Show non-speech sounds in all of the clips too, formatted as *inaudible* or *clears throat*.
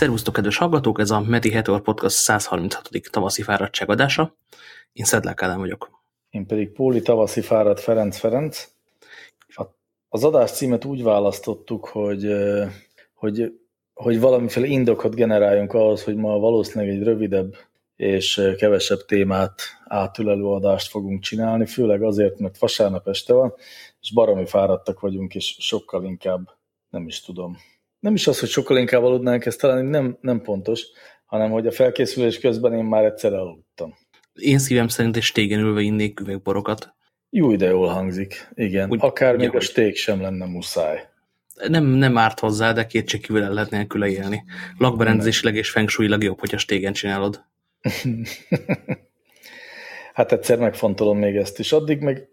Szervusztok, kedves hallgatók! Ez a Meti Heteor Podcast 136. tavaszi fáradtságadása. Én Szedlák Ádám vagyok. Én pedig Póli tavaszi fáradt Ferenc Ferenc. Az adás címet úgy választottuk, hogy, hogy, hogy valamiféle indokot generáljunk ahhoz, hogy ma valószínűleg egy rövidebb és kevesebb témát átülelő adást fogunk csinálni, főleg azért, mert vasárnap este van, és baromi fáradtak vagyunk, és sokkal inkább, nem is tudom, nem is az, hogy sokkal inkább aludnánk, ez talán nem, nem pontos, hanem hogy a felkészülés közben én már egyszer aludtam. Én szívem szerint egy stégen ülve innék üvegborokat. Jó, de jól hangzik. Igen, úgy, akár még a sték sem lenne muszáj. Nem, nem árt hozzá, de kétségkívül el lehet nélküle élni. Lakberendezésileg és fengsúlyilag jobb, hogy a stégen csinálod. *laughs* hát egyszer megfontolom még ezt is. Addig meg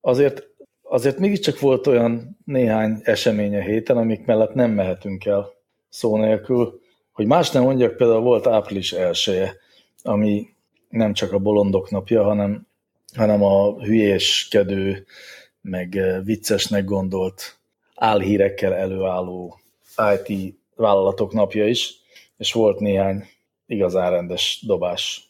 azért azért mégiscsak volt olyan néhány esemény a héten, amik mellett nem mehetünk el szó nélkül. Hogy más nem mondjak, például volt április elsője, ami nem csak a bolondok napja, hanem, hanem a hülyéskedő, meg viccesnek gondolt álhírekkel előálló IT vállalatok napja is, és volt néhány igazán rendes dobás.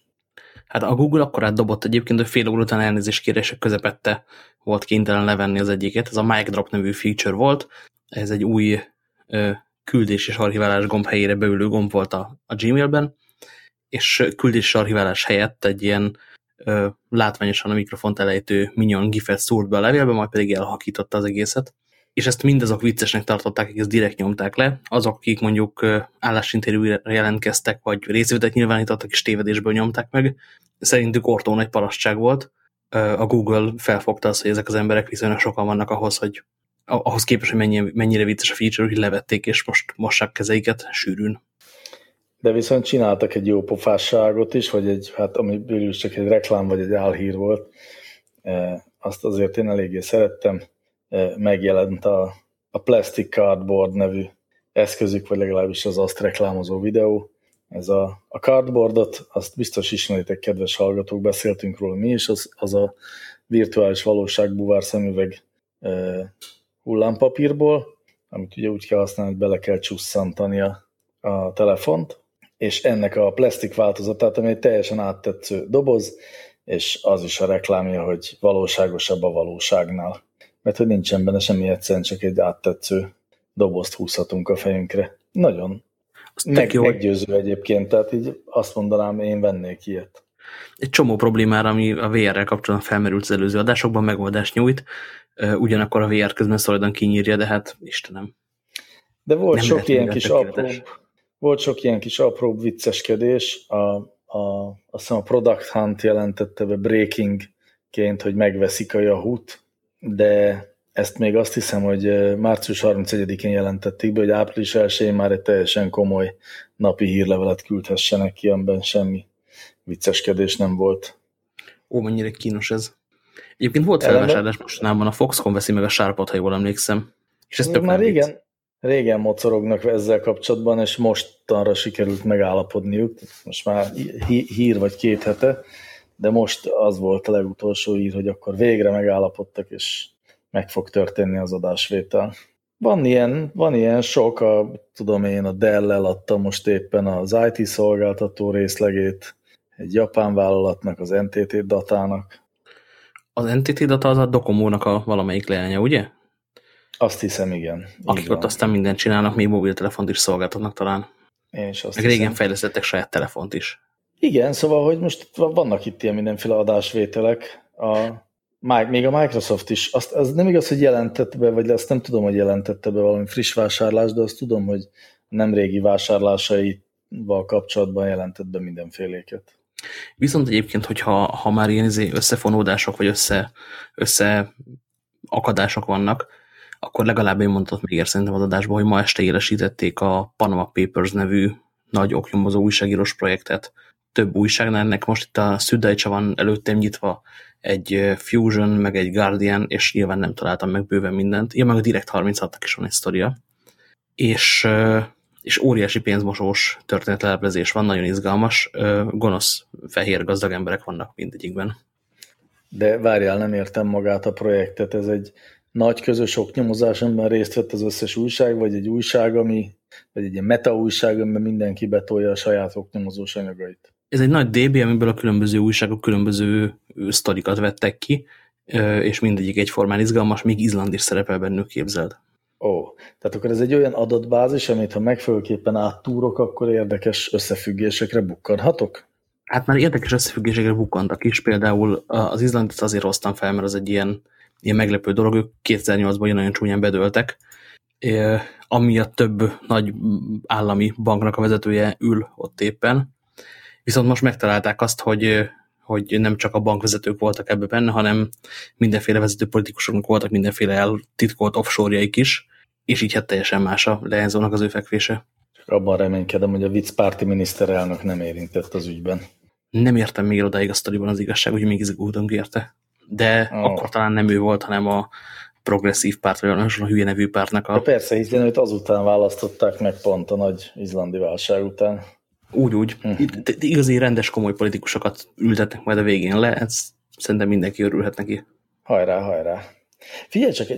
Hát a Google akkor átdobott egyébként, hogy fél óra után elnézés kérések közepette volt kénytelen levenni az egyiket. Ez a Mic Drop nevű feature volt. Ez egy új ö, küldés és archiválás gomb helyére beülő gomb volt a, a Gmailben, és küldés és archiválás helyett egy ilyen ö, látványosan a mikrofont elejtő minion gifet szúrt be a levélbe, majd pedig elhakította az egészet. És ezt mindazok viccesnek tartották, akik ezt direkt nyomták le. Azok, akik mondjuk állásinterjúra jelentkeztek, vagy részvételt nyilvánítottak és tévedésből nyomták meg, szerintük ortó nagy parasztság volt, a Google felfogta azt, hogy ezek az emberek viszonylag sokan vannak ahhoz, hogy ahhoz képest, hogy mennyi, mennyire vicces a feature, hogy levették, és most mossák kezeiket sűrűn. De viszont csináltak egy jó pofásságot is, vagy egy, hát ami csak egy reklám, vagy egy álhír volt. Azt azért én eléggé szerettem. Megjelent a, a Plastic Cardboard nevű eszközük, vagy legalábbis az azt reklámozó videó, ez a, a cardboardot, azt biztos ismeritek, kedves hallgatók, beszéltünk róla mi is, az, az a virtuális valóság buvár szemüveg e, hullámpapírból, amit ugye úgy kell használni, hogy bele kell csusszantani a, a telefont, és ennek a plastik változatát, ami egy teljesen áttetsző doboz, és az is a reklámja, hogy valóságosabb a valóságnál. Mert hogy nincsen benne semmi egyszerűen, csak egy áttetsző dobozt húzhatunk a fejünkre. Nagyon meg, jó, meggyőző egyébként, tehát így azt mondanám, én vennék ilyet. Egy csomó problémára, ami a VR-rel kapcsolatban felmerült az előző adásokban, megoldást nyújt, ugyanakkor a VR közben szolidan kinyírja, de hát Istenem. De volt Nem sok ilyen kis apró, volt sok ilyen kis apró vicceskedés, a, a, azt hiszem a Product Hunt jelentette be breakingként, hogy megveszik a Yahoo-t, de ezt még azt hiszem, hogy március 31-én jelentették be, hogy április 1 már egy teljesen komoly napi hírlevelet küldhessenek ki, amiben semmi vicceskedés nem volt. Ó, mennyire kínos ez. Egyébként volt felvásárlás mostanában, a Foxconn veszi meg a sárpot, ha jól emlékszem. És ez tök már régen, régen mocorognak ezzel kapcsolatban, és mostanra sikerült megállapodniuk. Most már hír vagy két hete, de most az volt a legutolsó hír, hogy akkor végre megállapodtak, és meg fog történni az adásvétel. Van ilyen, van ilyen sok, a, tudom én, a Dell eladta most éppen az IT szolgáltató részlegét egy japán vállalatnak, az NTT datának. Az NTT data az a Dokomónak a valamelyik leánya, ugye? Azt hiszem, igen. Akik ott aztán mindent csinálnak, még mobiltelefont is szolgáltatnak talán. Én is azt Meg régen fejlesztettek saját telefont is. Igen, szóval, hogy most vannak itt ilyen mindenféle adásvételek. A még a Microsoft is, azt, az nem igaz, hogy jelentette be, vagy azt nem tudom, hogy jelentette be valami friss vásárlás, de azt tudom, hogy nem régi vásárlásaival kapcsolatban jelentett be mindenféléket. Viszont egyébként, hogyha ha már ilyen izé összefonódások, vagy össze, össze akadások vannak, akkor legalább én mondtam még szerintem az adásban, hogy ma este élesítették a Panama Papers nevű nagy oknyomozó újságírós projektet. Több újságnál ennek most itt a Süddeutsche van előttem nyitva, egy Fusion, meg egy Guardian, és nyilván nem találtam meg bőven mindent. Ja, meg a Direct 36-nak is van egy sztoria. És, és óriási pénzmosós történetleleplezés van, nagyon izgalmas, gonosz, fehér, gazdag emberek vannak mindegyikben. De várjál, nem értem magát a projektet, ez egy nagy közös oknyomozás, amiben részt vett az összes újság, vagy egy újság, ami vagy egy ilyen meta újság, amiben mindenki betolja a saját oknyomozós anyagait. Ez egy nagy DB, amiből a különböző újságok különböző sztorikat vettek ki, és mindegyik egyformán izgalmas, még Izland is szerepel bennük képzeld. Ó, tehát akkor ez egy olyan adatbázis, amit ha megfelelőképpen áttúrok, akkor érdekes összefüggésekre bukkanhatok? Hát már érdekes összefüggésekre bukkantak is, például az Izlandit azért hoztam fel, mert az egy ilyen, ilyen meglepő dolog, ők 2008-ban nagyon csúnyán bedőltek, amiatt több nagy állami banknak a vezetője ül ott éppen, viszont most megtalálták azt, hogy, hogy nem csak a bankvezetők voltak ebbe benne, hanem mindenféle vezető politikusoknak voltak mindenféle eltitkolt offshore-jaik is, és így hát teljesen más a leányzónak az ő fekvése. Csak abban reménykedem, hogy a viccpárti miniszterelnök nem érintett az ügyben. Nem értem még odáig a sztoriban az igazság, hogy még izgultunk érte. De oh. akkor talán nem ő volt, hanem a progresszív párt, vagy a hülye nevű pártnak a... De persze, hiszen őt azután választották meg pont a nagy izlandi válság után. Úgy, úgy. Hm. Itt, igazi rendes, komoly politikusokat ültetnek majd a végén le, ez szerintem mindenki örülhet neki. Hajrá, hajrá. Figyelj csak,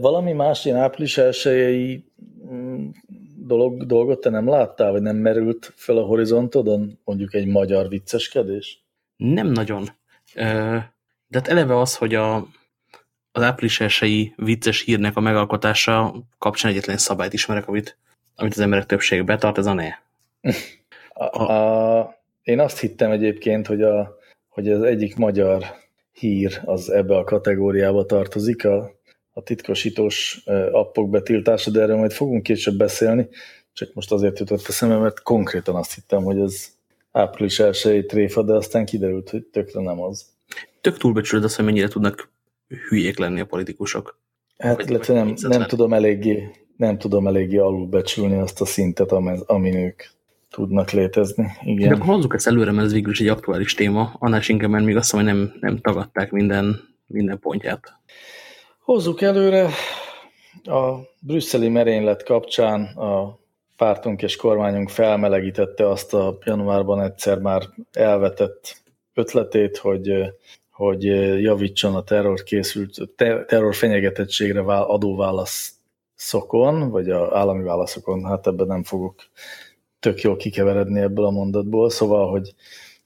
valami más ilyen április elsőjei mm, dolog, dolgot te nem láttál, vagy nem merült fel a horizontodon, mondjuk egy magyar vicceskedés? Nem nagyon. De hát eleve az, hogy a, az április elsői vicces hírnek a megalkotása kapcsán egyetlen szabályt ismerek, amit, amit az emberek többsége betart, ez a ne. *laughs* A, a, én azt hittem egyébként, hogy, a, hogy az egyik magyar hír az ebbe a kategóriába tartozik, a, a titkosítós appok betiltása, de erről majd fogunk később beszélni, csak most azért jutott eszembe, mert konkrétan azt hittem, hogy ez április 1 tréfa, de aztán kiderült, hogy tökre nem az. Tök túlbecsülöd azt, hogy mennyire tudnak hülyék lenni a politikusok. Hát, vagy, illetve nem, nem, tudom eléggé, nem tudom eléggé alulbecsülni azt a szintet, amin ők tudnak létezni. Igen. De akkor hozzuk ezt előre, mert ez végül is egy aktuális téma, annál mert még azt mondom, hogy nem, nem tagadták minden, minden pontját. Hozzuk előre a brüsszeli merénylet kapcsán a pártunk és kormányunk felmelegítette azt a januárban egyszer már elvetett ötletét, hogy, hogy javítson a terror készült, terror fenyegetettségre adóválaszokon, vagy a állami válaszokon, hát ebben nem fogok tök jól kikeveredni ebből a mondatból, szóval, hogy,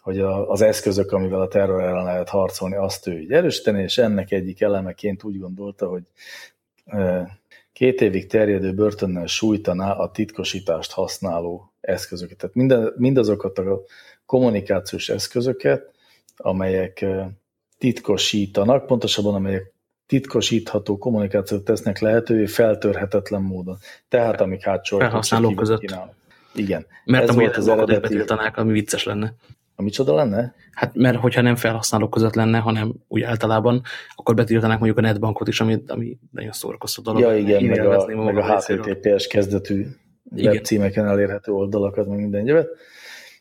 hogy a, az eszközök, amivel a terror ellen lehet harcolni, azt ő így erősíteni, és ennek egyik elemeként úgy gondolta, hogy két évig terjedő börtönnel sújtaná a titkosítást használó eszközöket. Tehát minden, mindazokat a kommunikációs eszközöket, amelyek titkosítanak, pontosabban amelyek titkosítható kommunikációt tesznek lehetővé feltörhetetlen módon. Tehát amik hátsó között. Kínálnak. Igen. Mert Ez volt az eredeti... betiltanák, ami vicces lenne. A micsoda lenne? Hát mert hogyha nem felhasználók között lenne, hanem úgy általában, akkor betiltanák mondjuk a netbankot is, ami, ami nagyon szórakoztató dolog. Ja igen, meg a, meg a HTTPS kezdetű webcímeken elérhető oldalakat, meg minden jövet.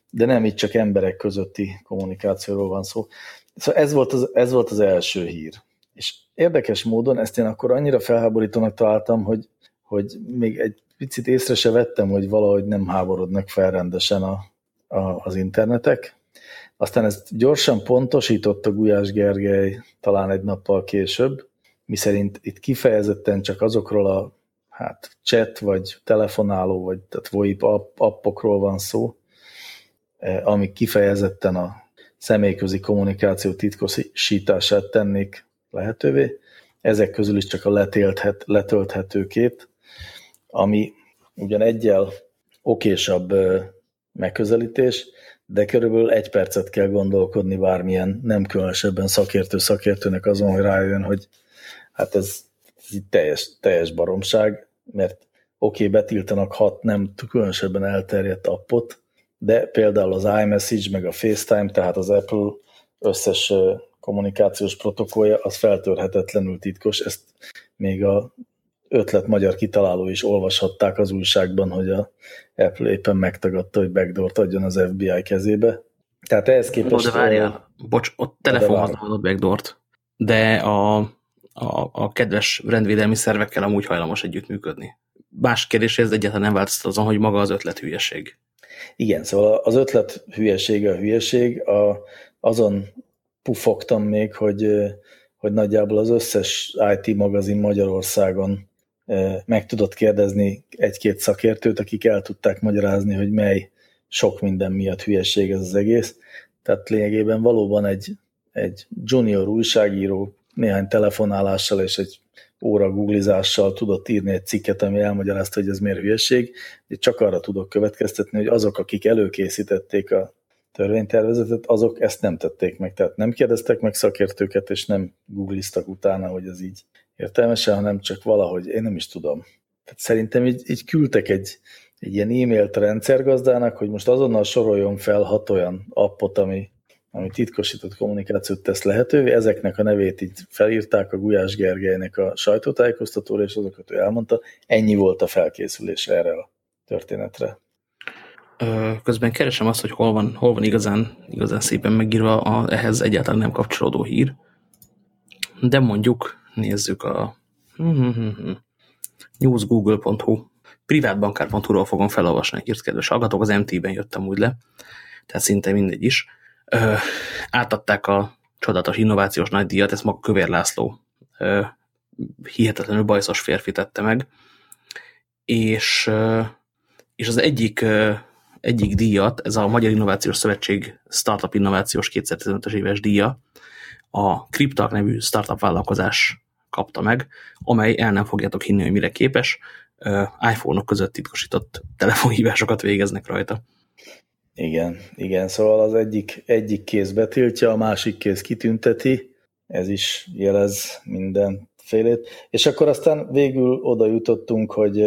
De nem itt csak emberek közötti kommunikációról van szó. Szóval ez volt az, ez volt az első hír. És érdekes módon ezt én akkor annyira felháborítónak találtam, hogy, hogy még egy picit észre se vettem, hogy valahogy nem háborodnak fel rendesen a, a, az internetek. Aztán ezt gyorsan pontosította Gulyás Gergely talán egy nappal később, miszerint itt kifejezetten csak azokról a hát chat, vagy telefonáló, vagy tehát VoIP appokról van szó, eh, amik kifejezetten a személyközi kommunikáció titkosítását tennék lehetővé. Ezek közül is csak a letölthet, letölthetőkét, ami ugyan egyel okésabb megközelítés, de körülbelül egy percet kell gondolkodni bármilyen nem különösebben szakértő szakértőnek azon, hogy rájön, hogy hát ez, ez így teljes, teljes baromság, mert oké, okay, betiltanak hat nem különösebben elterjedt appot, de például az iMessage meg a FaceTime, tehát az Apple összes kommunikációs protokollja, az feltörhetetlenül titkos, ezt még a ötlet magyar kitaláló is olvashatták az újságban, hogy a Apple éppen megtagadta, hogy backdoor adjon az FBI kezébe. Tehát ehhez képest... de várjál, bocs, ott telefonhoz a backdoort, de a, a, a kedves rendvédelmi szervekkel amúgy hajlamos együttműködni. Más kérdés, ez egyáltalán nem változtat azon, hogy maga az ötlet hülyeség. Igen, szóval az ötlet hülyesége a hülyeség, a, azon pufogtam még, hogy, hogy nagyjából az összes IT magazin Magyarországon meg tudott kérdezni egy-két szakértőt, akik el tudták magyarázni, hogy mely sok minden miatt hülyeség ez az egész. Tehát lényegében valóban egy, egy junior újságíró néhány telefonálással és egy óra googlizással tudott írni egy cikket, ami elmagyarázta, hogy ez miért hülyeség, de csak arra tudok következtetni, hogy azok, akik előkészítették a törvénytervezetet, azok ezt nem tették meg. Tehát nem kérdeztek meg szakértőket, és nem googliztak utána, hogy ez így értelmesen, hanem csak valahogy, én nem is tudom. Tehát szerintem így, így küldtek egy, egy ilyen e-mailt a rendszergazdának, hogy most azonnal soroljon fel hat olyan appot, ami, ami titkosított kommunikációt tesz lehetővé. Ezeknek a nevét így felírták a Gulyás Gergelynek a sajtótájékoztatóra, és azokat ő elmondta. Ennyi volt a felkészülés erre a történetre. Közben keresem azt, hogy hol van, hol van igazán, igazán szépen megírva a, ehhez egyáltalán nem kapcsolódó hír. De mondjuk nézzük a newsgoogle.hu privátbankár.hu-ról fogom felolvasni egy kedves hallgatók, az MT-ben jöttem úgy le, tehát szinte mindegy is. Ö, átadták a csodatos innovációs nagydíjat, ezt maga Kövér László ö, hihetetlenül bajszos férfi tette meg, és, ö, és az egyik, ö, egyik díjat, ez a Magyar Innovációs Szövetség Startup Innovációs 2015-es éves díja, a Cryptak nevű startup vállalkozás kapta meg, amely el nem fogjátok hinni, hogy mire képes, iPhone-ok között titkosított telefonhívásokat végeznek rajta. Igen, igen, szóval az egyik, egyik kéz betiltja, a másik kéz kitünteti, ez is jelez mindenfélét. És akkor aztán végül oda jutottunk, hogy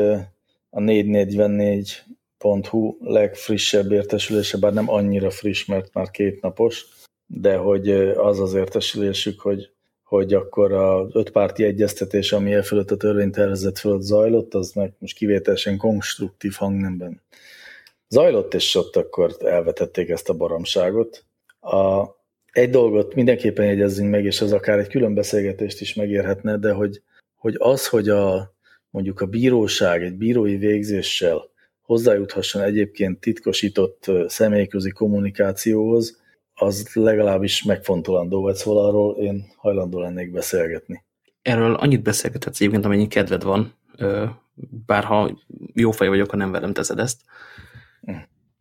a 444.hu legfrissebb értesülése, bár nem annyira friss, mert már két napos, de hogy az az értesülésük, hogy hogy akkor a ötpárti egyeztetés, ami e fölött a törvénytervezet fölött zajlott, az meg most kivételesen konstruktív hangnemben zajlott, és ott akkor elvetették ezt a baromságot. A, egy dolgot mindenképpen jegyezzünk meg, és ez akár egy külön beszélgetést is megérhetne, de hogy, hogy az, hogy a, mondjuk a bíróság egy bírói végzéssel hozzájuthasson egyébként titkosított személyközi kommunikációhoz, az legalábbis megfontolandó, vagy szóval arról én hajlandó lennék beszélgetni. Erről annyit beszélgethetsz egyébként, amennyi kedved van, bárha jó fej vagyok, ha nem velem teszed ezt. Hm.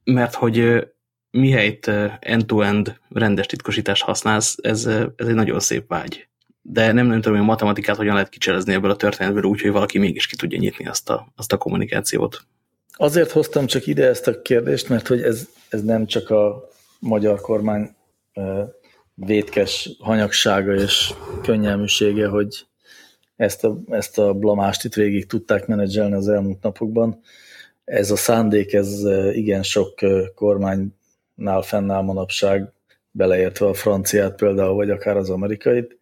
Mert hogy mihelyt end-to-end rendes titkosítást használsz, ez, ez egy nagyon szép vágy. De nem, nem tudom, hogy a matematikát hogyan lehet kicselezni ebből a történetből úgy, hogy valaki mégis ki tudja nyitni azt a, azt a kommunikációt. Azért hoztam csak ide ezt a kérdést, mert hogy ez, ez nem csak a magyar kormány vétkes hanyagsága és könnyelműsége, hogy ezt a, ezt a blamást itt végig tudták menedzselni az elmúlt napokban. Ez a szándék, ez igen sok kormánynál fennáll manapság, beleértve a franciát például, vagy akár az amerikait.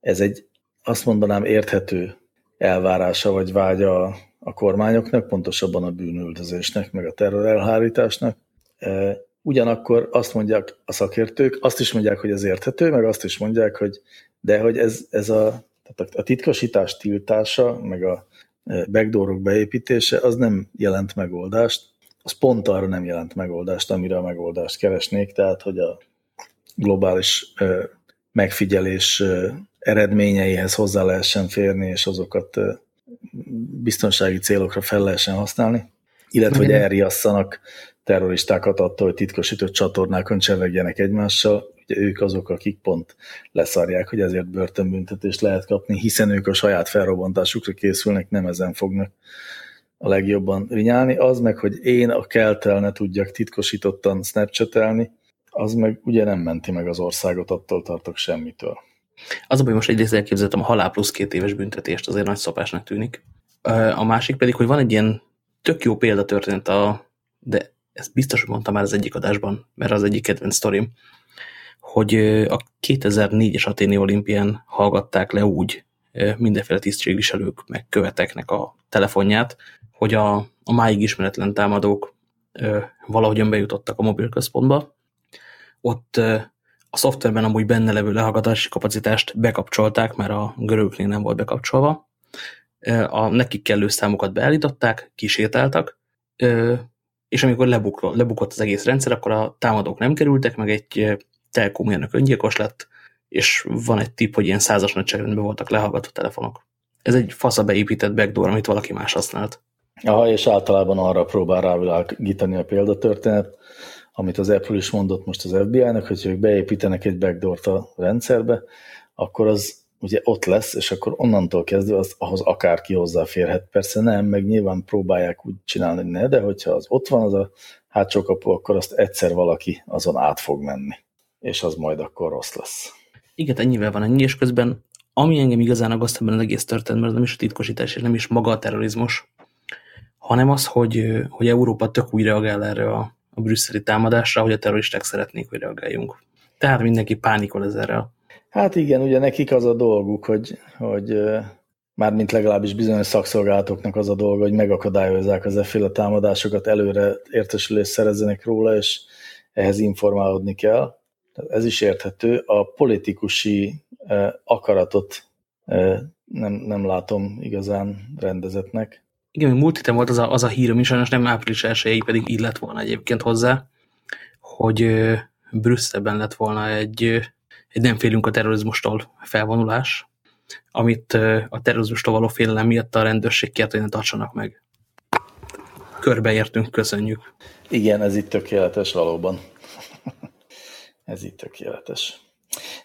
Ez egy, azt mondanám, érthető elvárása vagy vágya a, kormányoknak, pontosabban a bűnüldözésnek, meg a terror elhárításnak ugyanakkor azt mondják a szakértők, azt is mondják, hogy ez érthető, meg azt is mondják, hogy de hogy ez, ez a, tehát a titkosítás tiltása, meg a e, backdoorok beépítése, az nem jelent megoldást, az pont arra nem jelent megoldást, amire a megoldást keresnék, tehát hogy a globális e, megfigyelés e, eredményeihez hozzá lehessen férni, és azokat biztonsági célokra fel lehessen használni, illetve hogy elriasszanak terroristákat attól, hogy titkosított csatornákon csevegjenek egymással, ugye ők azok, akik pont leszarják, hogy ezért börtönbüntetést lehet kapni, hiszen ők a saját felrobbantásukra készülnek, nem ezen fognak a legjobban rinyálni. Az meg, hogy én a keltel ne tudjak titkosítottan snapchatelni, az meg ugye nem menti meg az országot, attól tartok semmitől. Az a baj, most egyrészt elképzeltem a halál plusz két éves büntetést, azért nagy szopásnak tűnik. A másik pedig, hogy van egy ilyen tök jó példa történt a, de ezt biztos, hogy mondtam már az egyik adásban, mert az egyik kedvenc sztorim, hogy a 2004-es Aténi olimpián hallgatták le úgy mindenféle tisztségviselők, meg követeknek a telefonját, hogy a, a máig ismeretlen támadók valahogyan bejutottak a mobilközpontba. Ott a szoftverben amúgy benne levő lehallgatási kapacitást bekapcsolták, mert a görögnél nem volt bekapcsolva. A nekik kellő számokat beállították, kisétáltak, és amikor lebukott, lebukott az egész rendszer, akkor a támadók nem kerültek, meg egy telkomérnök öngyilkos lett, és van egy tip, hogy ilyen százas nagyságrendben voltak lehallgató telefonok. Ez egy fasza beépített backdoor, amit valaki más használt. Aha, és általában arra próbál rávilágítani a példatörténet, amit az Apple is mondott most az FBI-nak, hogy ők beépítenek egy backdoor a rendszerbe, akkor az ugye ott lesz, és akkor onnantól kezdve az, ahhoz akárki hozzáférhet. Persze nem, meg nyilván próbálják úgy csinálni, ne, de hogyha az ott van az a hátsó kapu, akkor azt egyszer valaki azon át fog menni, és az majd akkor rossz lesz. Igen, ennyivel van ennyi, és közben ami engem igazán aggaszt ebben az egész történetben, nem is a titkosítás, és nem is maga a terrorizmus, hanem az, hogy, hogy Európa tök úgy reagál erre a, a brüsszeli támadásra, hogy a terroristák szeretnék, hogy reagáljunk. Tehát mindenki pánikol ezerrel. Hát igen, ugye nekik az a dolguk, hogy, hogy mármint legalábbis bizonyos szakszolgálatoknak az a dolga, hogy megakadályozzák az efféle támadásokat, előre értesülést szerezzenek róla, és ehhez informálódni kell. Ez is érthető. A politikusi akaratot nem, nem látom igazán rendezetnek. Igen, múlt héten volt az a, az a is, sajnos nem április 1 pedig így lett volna egyébként hozzá, hogy Brüsszelben lett volna egy, egy nem félünk a terrorizmustól felvonulás, amit a terrorizmustól való félelem miatt a rendőrség kért, hogy ne tartsanak meg. Körbeértünk, köszönjük. Igen, ez itt tökéletes valóban. *laughs* ez itt tökéletes.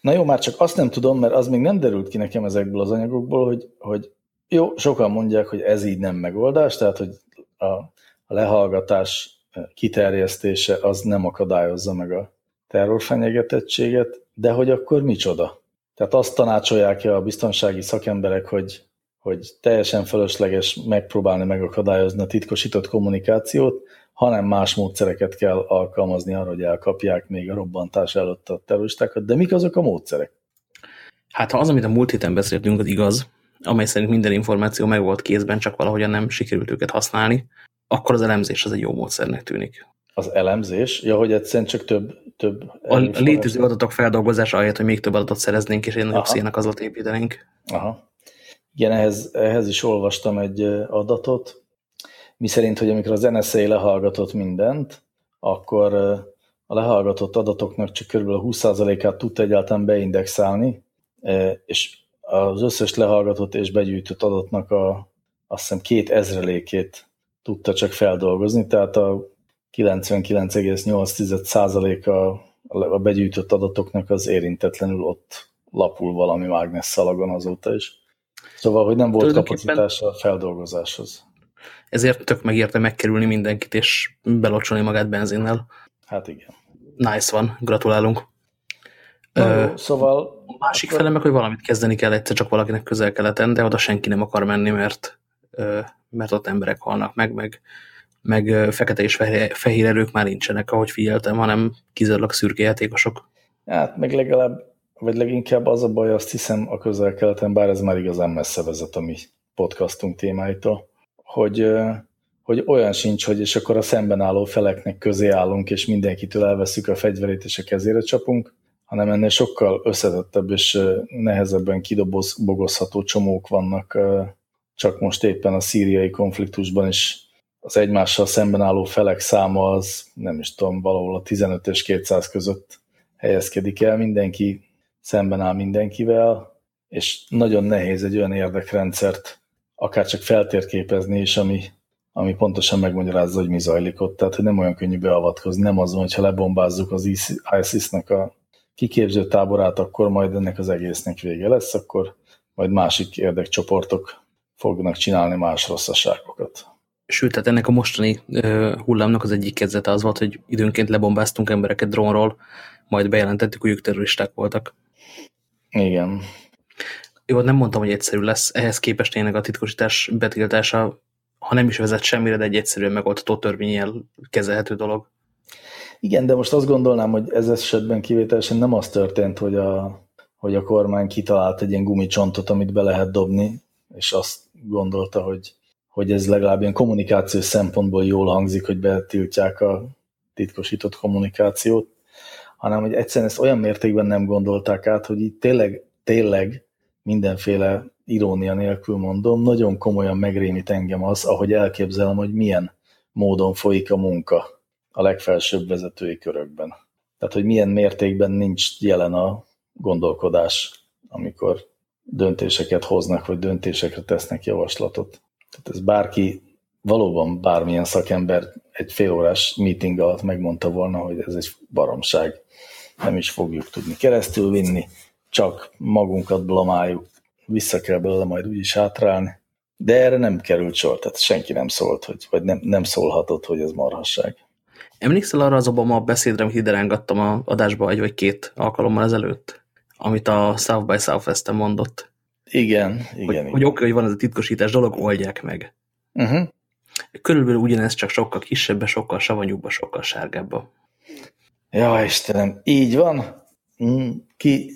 Na jó, már csak azt nem tudom, mert az még nem derült ki nekem ezekből az anyagokból, hogy, hogy jó, sokan mondják, hogy ez így nem megoldás, tehát hogy a, a lehallgatás kiterjesztése az nem akadályozza meg a terrorfenyegetettséget, de hogy akkor micsoda? Tehát azt tanácsolják-e a biztonsági szakemberek, hogy, hogy teljesen fölösleges megpróbálni megakadályozni a titkosított kommunikációt, hanem más módszereket kell alkalmazni arra, hogy elkapják még a robbantás előtt a terroristákat. De mik azok a módszerek? Hát ha az, amit a múlt héten beszéltünk, az igaz, amely szerint minden információ meg volt kézben, csak valahogyan nem sikerült őket használni, akkor az elemzés az egy jó módszernek tűnik. Az elemzés? Ja, hogy egyszerűen csak több... több a létező adatok feldolgozása ahelyett, hogy még több adatot szereznénk, és egy nagyobb szének azot építenénk. Aha. Igen, ehhez, ehhez is olvastam egy adatot, mi szerint, hogy amikor az NSA lehallgatott mindent, akkor a lehallgatott adatoknak csak kb. 20%-át tudta egyáltalán beindexálni, és az összes lehallgatott és begyűjtött adatnak a azt hiszem két ezrelékét tudta csak feldolgozni, tehát a 99,8%-a a begyűjtött adatoknak az érintetlenül ott lapul valami mágnesszalagon azóta is. Szóval, hogy nem volt kapacitás a feldolgozáshoz. Ezért tök megérte megkerülni mindenkit, és belocsolni magát benzinnel. Hát igen. Nice van, gratulálunk. Na, Ö, szóval... A másik akkor... fele meg, hogy valamit kezdeni kell egyszer csak valakinek közel-keleten, de oda senki nem akar menni, mert, mert ott emberek halnak meg, meg, meg fekete és fehér erők már nincsenek, ahogy figyeltem, hanem kizárólag szürke játékosok. Hát meg legalább, vagy leginkább az a baj, azt hiszem a közel-keleten, bár ez már igazán messze vezet a mi podcastunk témáitól, hogy, hogy olyan sincs, hogy és akkor a szemben álló feleknek közé állunk, és mindenkitől elveszük a fegyverét, és a kezére csapunk, hanem ennél sokkal összetettebb és nehezebben kidobozható csomók vannak, csak most éppen a szíriai konfliktusban is az egymással szemben álló felek száma az, nem is tudom, valahol a 15 és 200 között helyezkedik el, mindenki szemben áll mindenkivel, és nagyon nehéz egy olyan érdekrendszert akár csak feltérképezni is, ami, ami pontosan megmagyarázza, hogy mi zajlik ott. Tehát, hogy nem olyan könnyű beavatkozni. Nem azon, hogyha lebombázzuk az ISIS-nak a kiképző táborát, akkor majd ennek az egésznek vége lesz, akkor majd másik érdekcsoportok fognak csinálni más rosszaságokat. Sőt, tehát ennek a mostani uh, hullámnak az egyik kezdete az volt, hogy időnként lebombáztunk embereket drónról, majd bejelentettük, hogy ők terroristák voltak. Igen. Jó, nem mondtam, hogy egyszerű lesz. Ehhez képest tényleg a titkosítás betiltása, ha nem is vezet semmire, de egy egyszerűen megoldható törvényel kezelhető dolog. Igen, de most azt gondolnám, hogy ez esetben kivételesen nem az történt, hogy a, hogy a kormány kitalált egy ilyen gumicsontot, amit be lehet dobni, és azt gondolta, hogy, hogy ez legalább ilyen kommunikációs szempontból jól hangzik, hogy betiltják a titkosított kommunikációt, hanem hogy egyszerűen ezt olyan mértékben nem gondolták át, hogy itt tényleg, tényleg mindenféle irónia nélkül mondom, nagyon komolyan megrémít engem az, ahogy elképzelem, hogy milyen módon folyik a munka a legfelsőbb vezetői körökben. Tehát, hogy milyen mértékben nincs jelen a gondolkodás, amikor döntéseket hoznak, vagy döntésekre tesznek javaslatot. Tehát ez bárki, valóban bármilyen szakember egy félórás meeting alatt megmondta volna, hogy ez egy baromság. Nem is fogjuk tudni keresztül vinni, csak magunkat blamáljuk, vissza kell belőle majd úgyis hátrálni. De erre nem került sor, tehát senki nem szólt, hogy, vagy nem, nem szólhatott, hogy ez marhasság. Emlékszel arra az Obama beszédre, amit ide a adásba egy vagy két alkalommal ezelőtt? Amit a South by Southwest-en mondott. Igen, igen. Hogy, igen. hogy oké, hogy van ez a titkosítás dolog, oldják meg. Uh -huh. Körülbelül ugyanez, csak sokkal kisebbe, sokkal savanyúbba, sokkal sárgábba. Ja, Istenem, így van. Mm, ki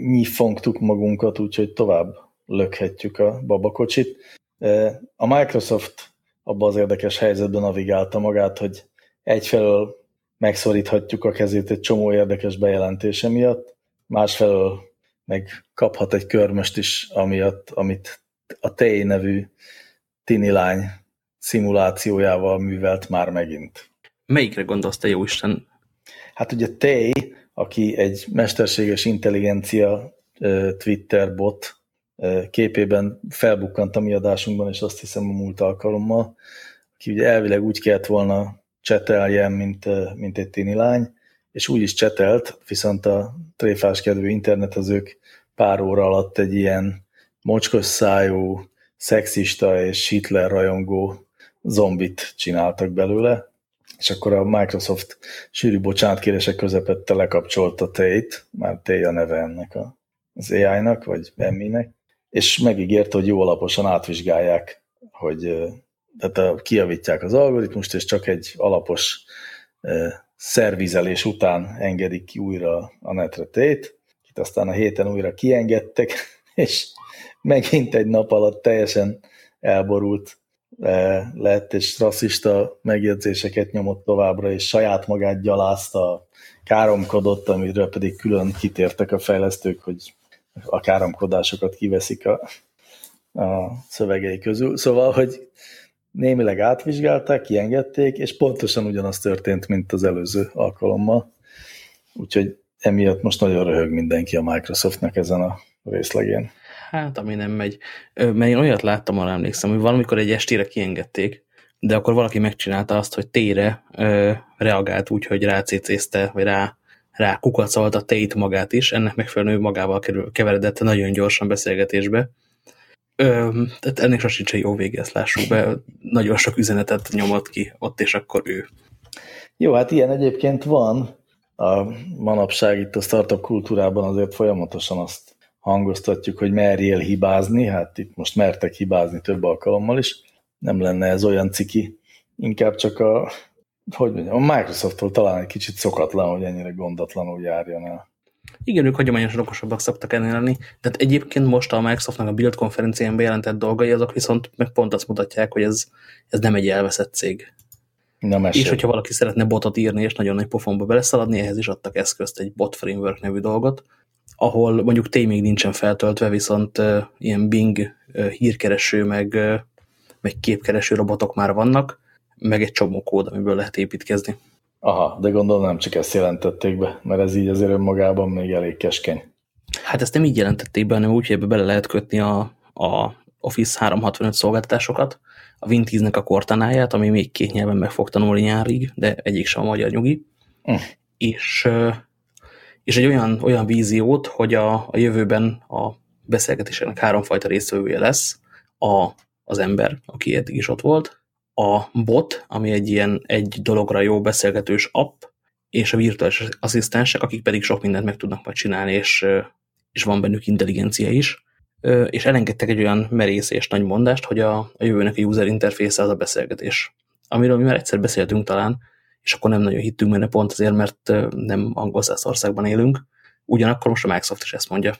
nyifongtuk magunkat, úgyhogy tovább lökhetjük a babakocsit. E, a Microsoft abba az érdekes helyzetben navigálta magát, hogy egyfelől megszoríthatjuk a kezét egy csomó érdekes bejelentése miatt, másfelől meg kaphat egy körmöst is, amiatt, amit a Tay nevű tini lány szimulációjával művelt már megint. Melyikre gondolsz te, jóisten? Hát ugye Tay, aki egy mesterséges intelligencia Twitter bot képében felbukkant a mi adásunkban, és azt hiszem a múlt alkalommal, aki ugye elvileg úgy kellett volna cseteljen, mint, mint egy tini lány, és úgy is csetelt, viszont a tréfáskedvű internetezők pár óra alatt egy ilyen mocskos szájú, szexista és Hitler rajongó zombit csináltak belőle, és akkor a Microsoft sűrű bocsánatkérések közepette lekapcsolta Tate, már Tate a neve ennek a, az AI-nak, vagy Emmy-nek, és megígérte, hogy jó alaposan átvizsgálják, hogy tehát kiavítják az algoritmust, és csak egy alapos szervizelés után engedik ki újra a netre Tate, itt aztán a héten újra kiengedtek, *laughs* és megint egy nap alatt teljesen elborult lett, és rasszista megjegyzéseket nyomott továbbra, és saját magát gyalázta, káromkodott, amiről pedig külön kitértek a fejlesztők, hogy a káromkodásokat kiveszik a, a szövegei közül. Szóval, hogy némileg átvizsgálták, kiengedték, és pontosan ugyanaz történt, mint az előző alkalommal. Úgyhogy emiatt most nagyon röhög mindenki a Microsoftnak ezen a részlegén. Hát, ami nem megy. Mert én olyat láttam, arra emlékszem, hogy valamikor egy estére kiengedték, de akkor valaki megcsinálta azt, hogy tére ö, reagált úgy, hogy rácécézte, vagy rá, rá kukacolt a tét magát is, ennek megfelelően magával kerül, keveredett nagyon gyorsan beszélgetésbe. Ö, tehát ennek sosem sincs jó vége, ezt lássuk be. Nagyon sok üzenetet nyomott ki ott, és akkor ő. Jó, hát ilyen egyébként van. A manapság itt a startup kultúrában azért folyamatosan azt hangoztatjuk, hogy merjél hibázni, hát itt most mertek hibázni több alkalommal is, nem lenne ez olyan ciki, inkább csak a, hogy mondjam, a Microsofttól talán egy kicsit szokatlan, hogy ennyire gondatlanul járjon el. Igen, ők hagyományosan okosabbak szoktak ennél lenni, tehát egyébként most a Microsoftnak a Build konferencián bejelentett dolgai, azok viszont meg pont azt mutatják, hogy ez, ez nem egy elveszett cég. Nem és hogyha valaki szeretne botot írni, és nagyon nagy pofonba beleszaladni, ehhez is adtak eszközt, egy bot framework nevű dolgot, ahol mondjuk tény még nincsen feltöltve, viszont uh, ilyen Bing uh, hírkereső, meg, uh, meg képkereső robotok már vannak, meg egy csomó kód, amiből lehet építkezni. Aha, de gondolom nem csak ezt jelentették be, mert ez így azért önmagában még elég keskeny. Hát ezt nem így jelentették be, hanem úgy, hogy ebbe bele lehet kötni a, a Office 365 szolgáltatásokat, a Win10-nek a kortanáját, ami még két nyelven meg fog tanulni nyárig, de egyik sem a magyar nyugi, mm. és és egy olyan, olyan víziót, hogy a, a jövőben a beszélgetésének háromfajta résztvevője lesz, a, az ember, aki eddig is ott volt, a bot, ami egy ilyen egy dologra jó beszélgetős app, és a virtuális asszisztensek, akik pedig sok mindent meg tudnak majd csinálni, és, és van bennük intelligencia is, és elengedtek egy olyan merész és nagy mondást, hogy a, a jövőnek a user interfésze az a beszélgetés. Amiről mi már egyszer beszéltünk talán, és akkor nem nagyon hittünk benne pont azért, mert nem angol országban élünk. Ugyanakkor most a Microsoft is ezt mondja.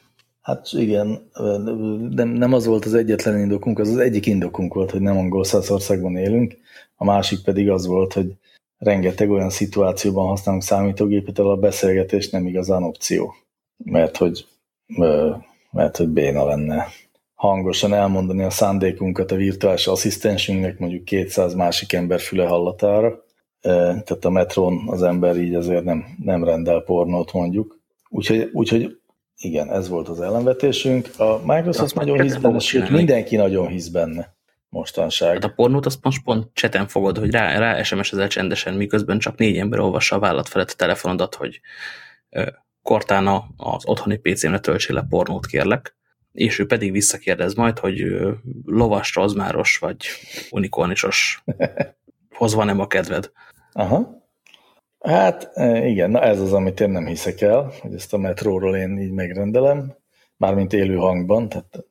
Hát igen, de nem az volt az egyetlen indokunk, az az egyik indokunk volt, hogy nem angol országban élünk, a másik pedig az volt, hogy rengeteg olyan szituációban használunk számítógépet, ahol a beszélgetés nem igazán opció, mert hogy, mert hogy béna lenne hangosan elmondani a szándékunkat a virtuális asszisztensünknek, mondjuk 200 másik ember füle hallatára, tehát a metrón az ember így azért nem, nem rendel pornót mondjuk. Úgyhogy, úgyhogy Igen, ez volt az ellenvetésünk. A Microsoft nagyon hisz benne, sőt mindenki nagyon hisz benne mostanság. Hát a pornót azt most pont cseten fogod, hogy rá, rá SMS-ezel csendesen, miközben csak négy ember olvassa a vállat felett a telefonodat, hogy Cortana az otthoni PC-mre töltsél le pornót kérlek, és ő pedig visszakérdez majd, hogy lovas, rozmáros vagy unikornisos *laughs* hoz van-e a kedved. Aha. Hát igen, na ez az, amit én nem hiszek el, hogy ezt a metróról én így megrendelem, mármint élő hangban, tehát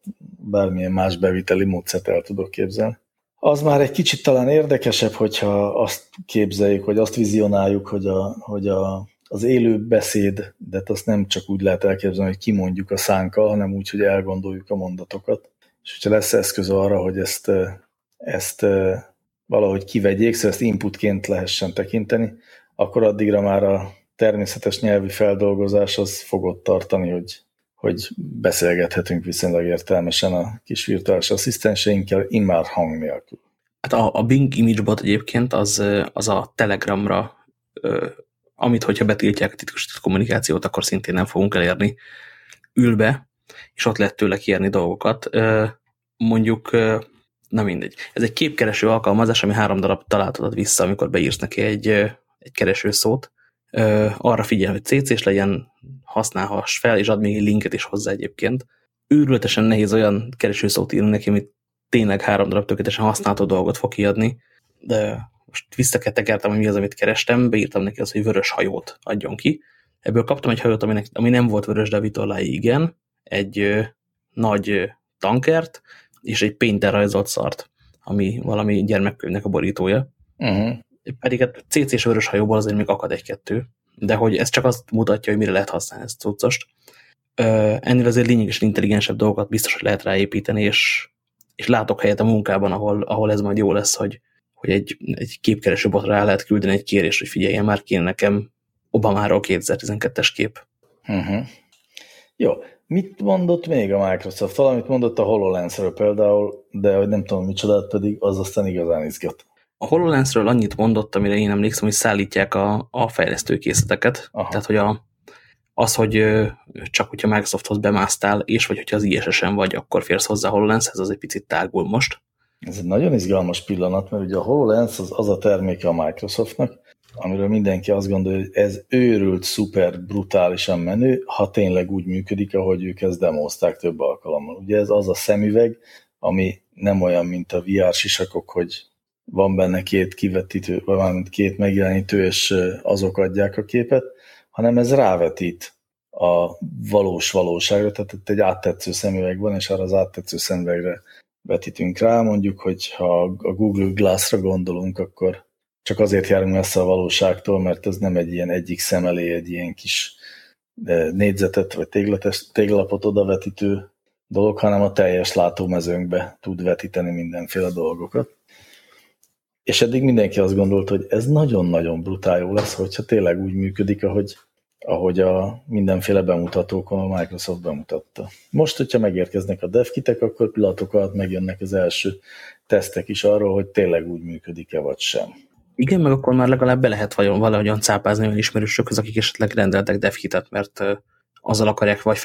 bármilyen más beviteli módszert el tudok képzelni. Az már egy kicsit talán érdekesebb, hogyha azt képzeljük, vagy azt vizionáljuk, hogy, a, hogy a, az élő beszéd, de azt nem csak úgy lehet elképzelni, hogy kimondjuk a szánkkal, hanem úgy, hogy elgondoljuk a mondatokat. És hogyha lesz eszköz arra, hogy ezt, ezt valahogy kivegyék, szóval ezt inputként lehessen tekinteni, akkor addigra már a természetes nyelvi feldolgozás az fogott tartani, hogy, hogy beszélgethetünk viszonylag értelmesen a kis virtuális asszisztenseinkkel, immár hang nélkül. Hát a, a Bing ImageBot egyébként az, az a Telegramra, amit hogyha betiltják a titkosított kommunikációt, akkor szintén nem fogunk elérni, ül be, és ott lehet tőle kérni dolgokat. Mondjuk, na mindegy. Ez egy képkereső alkalmazás, ami három darab találatot vissza, amikor beírsz neki egy, egy keresőszót, arra figyel, hogy CC-s legyen, használhass fel, és ad még egy linket is hozzá egyébként. Őrületesen nehéz olyan keresőszót írni neki, amit tényleg három darab tökéletesen használható dolgot fog kiadni, de most visszaketekertem, hogy mi az, amit kerestem, beírtam neki az, hogy vörös hajót adjon ki. Ebből kaptam egy hajót, aminek, ami nem volt vörös, de vitorlái igen, egy ö, nagy ö, tankert, és egy painter rajzolt szart, ami valami gyermekkönyvnek a borítója. Uh -huh pedig a CC-s vörös hajóból azért még akad egy-kettő, de hogy ez csak azt mutatja, hogy mire lehet használni ezt cuccost. Ennél azért lényegesen intelligensebb dolgokat biztos, hogy lehet ráépíteni, és, és látok helyet a munkában, ahol, ahol ez majd jó lesz, hogy, hogy egy, egy képkereső botra rá lehet küldeni egy kérést, hogy figyeljen, már kéne nekem Obamáról 2012-es kép. Uh mhm. -huh. Jó, mit mondott még a Microsoft? Valamit mondott a HoloLens-ről például, de hogy nem tudom micsodát, pedig az aztán igazán izgat. A HoloLensről annyit mondott, amire én emlékszem, hogy szállítják a, a fejlesztőkészleteket. Aha. Tehát, hogy a, az, hogy csak hogyha Microsofthoz bemásztál, és vagy hogyha az ISS-en vagy, akkor férsz hozzá a HoloLenshez, az egy picit tágul most. Ez egy nagyon izgalmas pillanat, mert ugye a HoloLens az, az a terméke a Microsoftnak, amiről mindenki azt gondolja, hogy ez őrült, szuper, brutálisan menő, ha tényleg úgy működik, ahogy ők ezt demozták több alkalommal. Ugye ez az a szemüveg, ami nem olyan, mint a VR sisakok, hogy van benne két kivetítő, vagy két megjelenítő, és azok adják a képet, hanem ez rávetít a valós valóságra, tehát itt egy áttetsző szemüveg van, és arra az áttetsző szemüvegre vetítünk rá, mondjuk, hogy ha a Google Glass-ra gondolunk, akkor csak azért járunk messze a valóságtól, mert ez nem egy ilyen egyik szem elé egy ilyen kis négyzetet vagy tégletes, téglapot odavetítő dolog, hanem a teljes látómezőnkbe tud vetíteni mindenféle dolgokat. És eddig mindenki azt gondolt, hogy ez nagyon-nagyon brutál jó lesz, hogyha tényleg úgy működik, ahogy, ahogy a mindenféle bemutatókon a Microsoft bemutatta. Most, hogyha megérkeznek a devkitek, akkor pillanatok alatt megjönnek az első tesztek is arról, hogy tényleg úgy működik-e vagy sem. Igen, meg akkor már legalább be lehet valahogyan cápázni olyan ismerősökhöz, akik esetleg rendeltek devkitet, mert azzal akarják vagy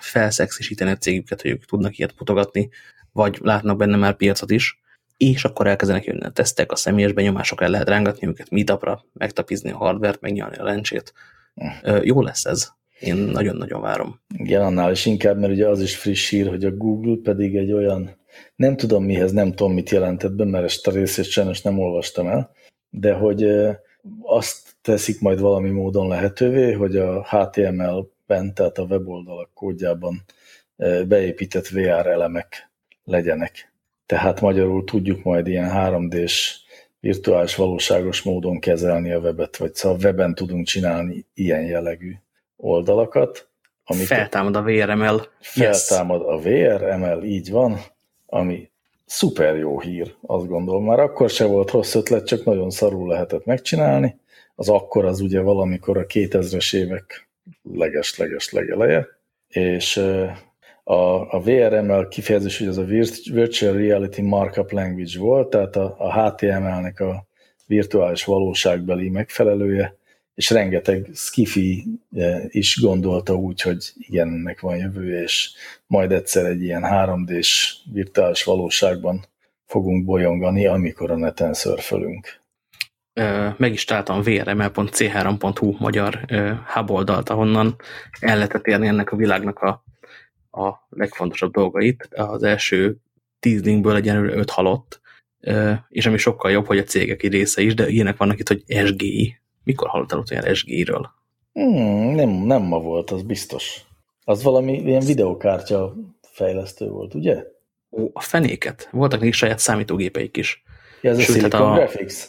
felszexisíteni a cégüket, hogy ők tudnak ilyet mutogatni, vagy látnak benne már piacot is és akkor elkezdenek jönni a tesztek, a személyes benyomások, el lehet rángatni őket meetupra, megtapizni a hardvert, megnyalni a lencsét. Jó lesz ez. Én nagyon-nagyon várom. Igen, annál is inkább, mert ugye az is friss hír, hogy a Google pedig egy olyan, nem tudom mihez, nem tudom mit jelentett be, mert ezt a részét sajnos nem olvastam el, de hogy azt teszik majd valami módon lehetővé, hogy a HTML-ben, tehát a weboldalak kódjában beépített VR elemek legyenek tehát magyarul tudjuk majd ilyen 3D-s virtuális valóságos módon kezelni a webet, vagy szóval weben tudunk csinálni ilyen jellegű oldalakat. Amit feltámad a VRML. Feltámad yes. a VRML, így van, ami szuper jó hír, azt gondolom. Már akkor se volt rossz ötlet, csak nagyon szarul lehetett megcsinálni. Az akkor az ugye valamikor a 2000-es évek leges-leges legeleje, és a, a VRML kifejezés, hogy az a Virtual Reality Markup Language volt, tehát a, a HTML-nek a virtuális valóságbeli megfelelője, és rengeteg skifi is gondolta úgy, hogy igen, ennek van jövője, és majd egyszer egy ilyen 3D-s virtuális valóságban fogunk bolyongani, amikor a neten szörfölünk. Meg is találtam vrml.c3.hu magyar hub oldalt, ahonnan el lehetett érni ennek a világnak a, a legfontosabb dolgait. Az első tíz linkből egyenlőre öt halott, és ami sokkal jobb, hogy a cégek része is, de ilyenek vannak itt, hogy SGI. Mikor hallottál ott olyan SGI-ről? Hmm, nem, nem ma volt, az biztos. Az valami ilyen videokártya fejlesztő volt, ugye? Ó, a fenéket. Voltak nekik saját számítógépeik is. Ja, ez Sőt, a Silicon a, Graphics?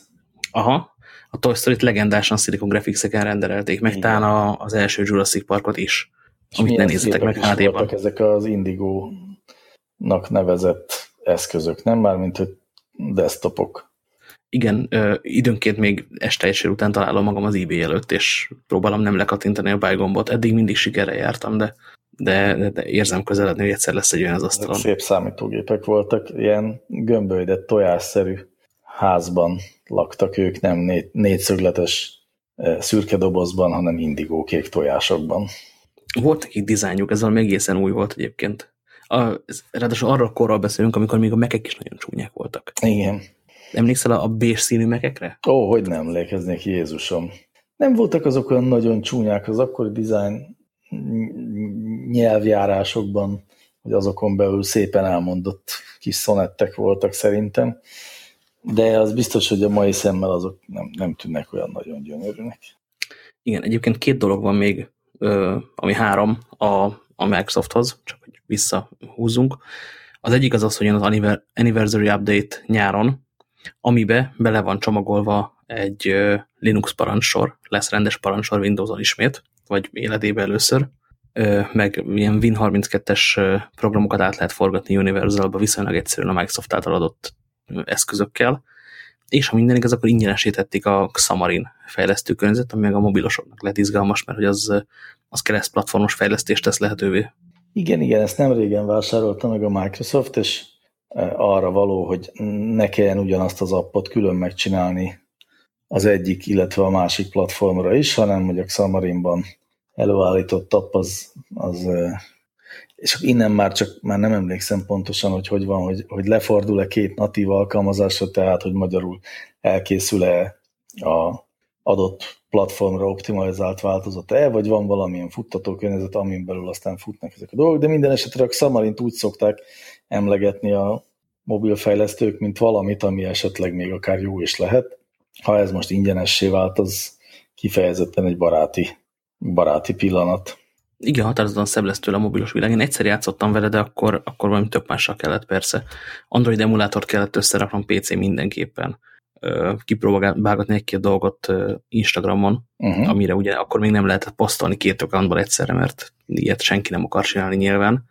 Aha. A Toy Story-t legendásan Silicon Graphics-eken renderelték, meg talán a, az első Jurassic Parkot is. És amit ne nézzetek meg HD-ban. ezek az Indigo-nak nevezett eszközök, nem már, mint hogy desktopok. Igen, ö, időnként még este és után találom magam az eBay előtt, és próbálom nem lekattintani a buy gombot. Eddig mindig sikerre jártam, de, de, de, érzem közeledni, hogy egyszer lesz egy olyan az asztalon. Szép számítógépek voltak, ilyen gömbölydett, tojásszerű házban laktak ők, nem négy, négyszögletes szürke dobozban, hanem indigó kék tojásokban. Volt nekik dizájnjuk, ez valami egészen új volt egyébként. A, ráadásul arra korral beszélünk, amikor még a mekek is nagyon csúnyák voltak. Igen. Emlékszel a, a bés színű mekekre? Ó, hogy nem emlékeznék, Jézusom. Nem voltak azok olyan nagyon csúnyák az akkori dizájn nyelvjárásokban, hogy azokon belül szépen elmondott kis szonettek voltak szerintem, de az biztos, hogy a mai szemmel azok nem, nem tűnnek olyan nagyon gyönyörűnek. Igen, egyébként két dolog van még, ami három a, a Microsofthoz, csak hogy visszahúzzunk. Az egyik az az, hogy jön az Anniversary Update nyáron, amibe bele van csomagolva egy Linux parancsor, lesz rendes parancsor Windows-on ismét, vagy életébe először, meg ilyen Win32-es programokat át lehet forgatni Universalba viszonylag egyszerűen a Microsoft által adott eszközökkel, és ha minden igaz, akkor ingyenesítették a Xamarin fejlesztő környezet, ami meg a mobilosoknak lett izgalmas, mert hogy az, az kereszt platformos fejlesztést tesz lehetővé. Igen, igen, ezt nem régen vásárolta meg a Microsoft, és arra való, hogy ne kelljen ugyanazt az appot külön megcsinálni az egyik, illetve a másik platformra is, hanem hogy a Xamarinban előállított app az, az és innen már csak már nem emlékszem pontosan, hogy hogy van, hogy, hogy lefordul-e két natív alkalmazásra, tehát hogy magyarul elkészül-e a adott platformra optimalizált változata-e, vagy van valamilyen futtatókörnyezet, amin belül aztán futnak ezek a dolgok, de minden esetre a Xamarint úgy szokták emlegetni a mobilfejlesztők, mint valamit, ami esetleg még akár jó is lehet. Ha ez most ingyenessé vált, az kifejezetten egy baráti, baráti pillanat. Igen, határozottan szebb lesz tőle a mobilos világ. Én egyszer játszottam vele, de akkor, akkor valami több mással kellett persze. Android emulátort kellett összeraknom PC mindenképpen. Kipróbálgatni egy-két dolgot Instagramon, uh -huh. amire ugye akkor még nem lehetett posztolni két accountból egyszerre, mert ilyet senki nem akar csinálni nyilván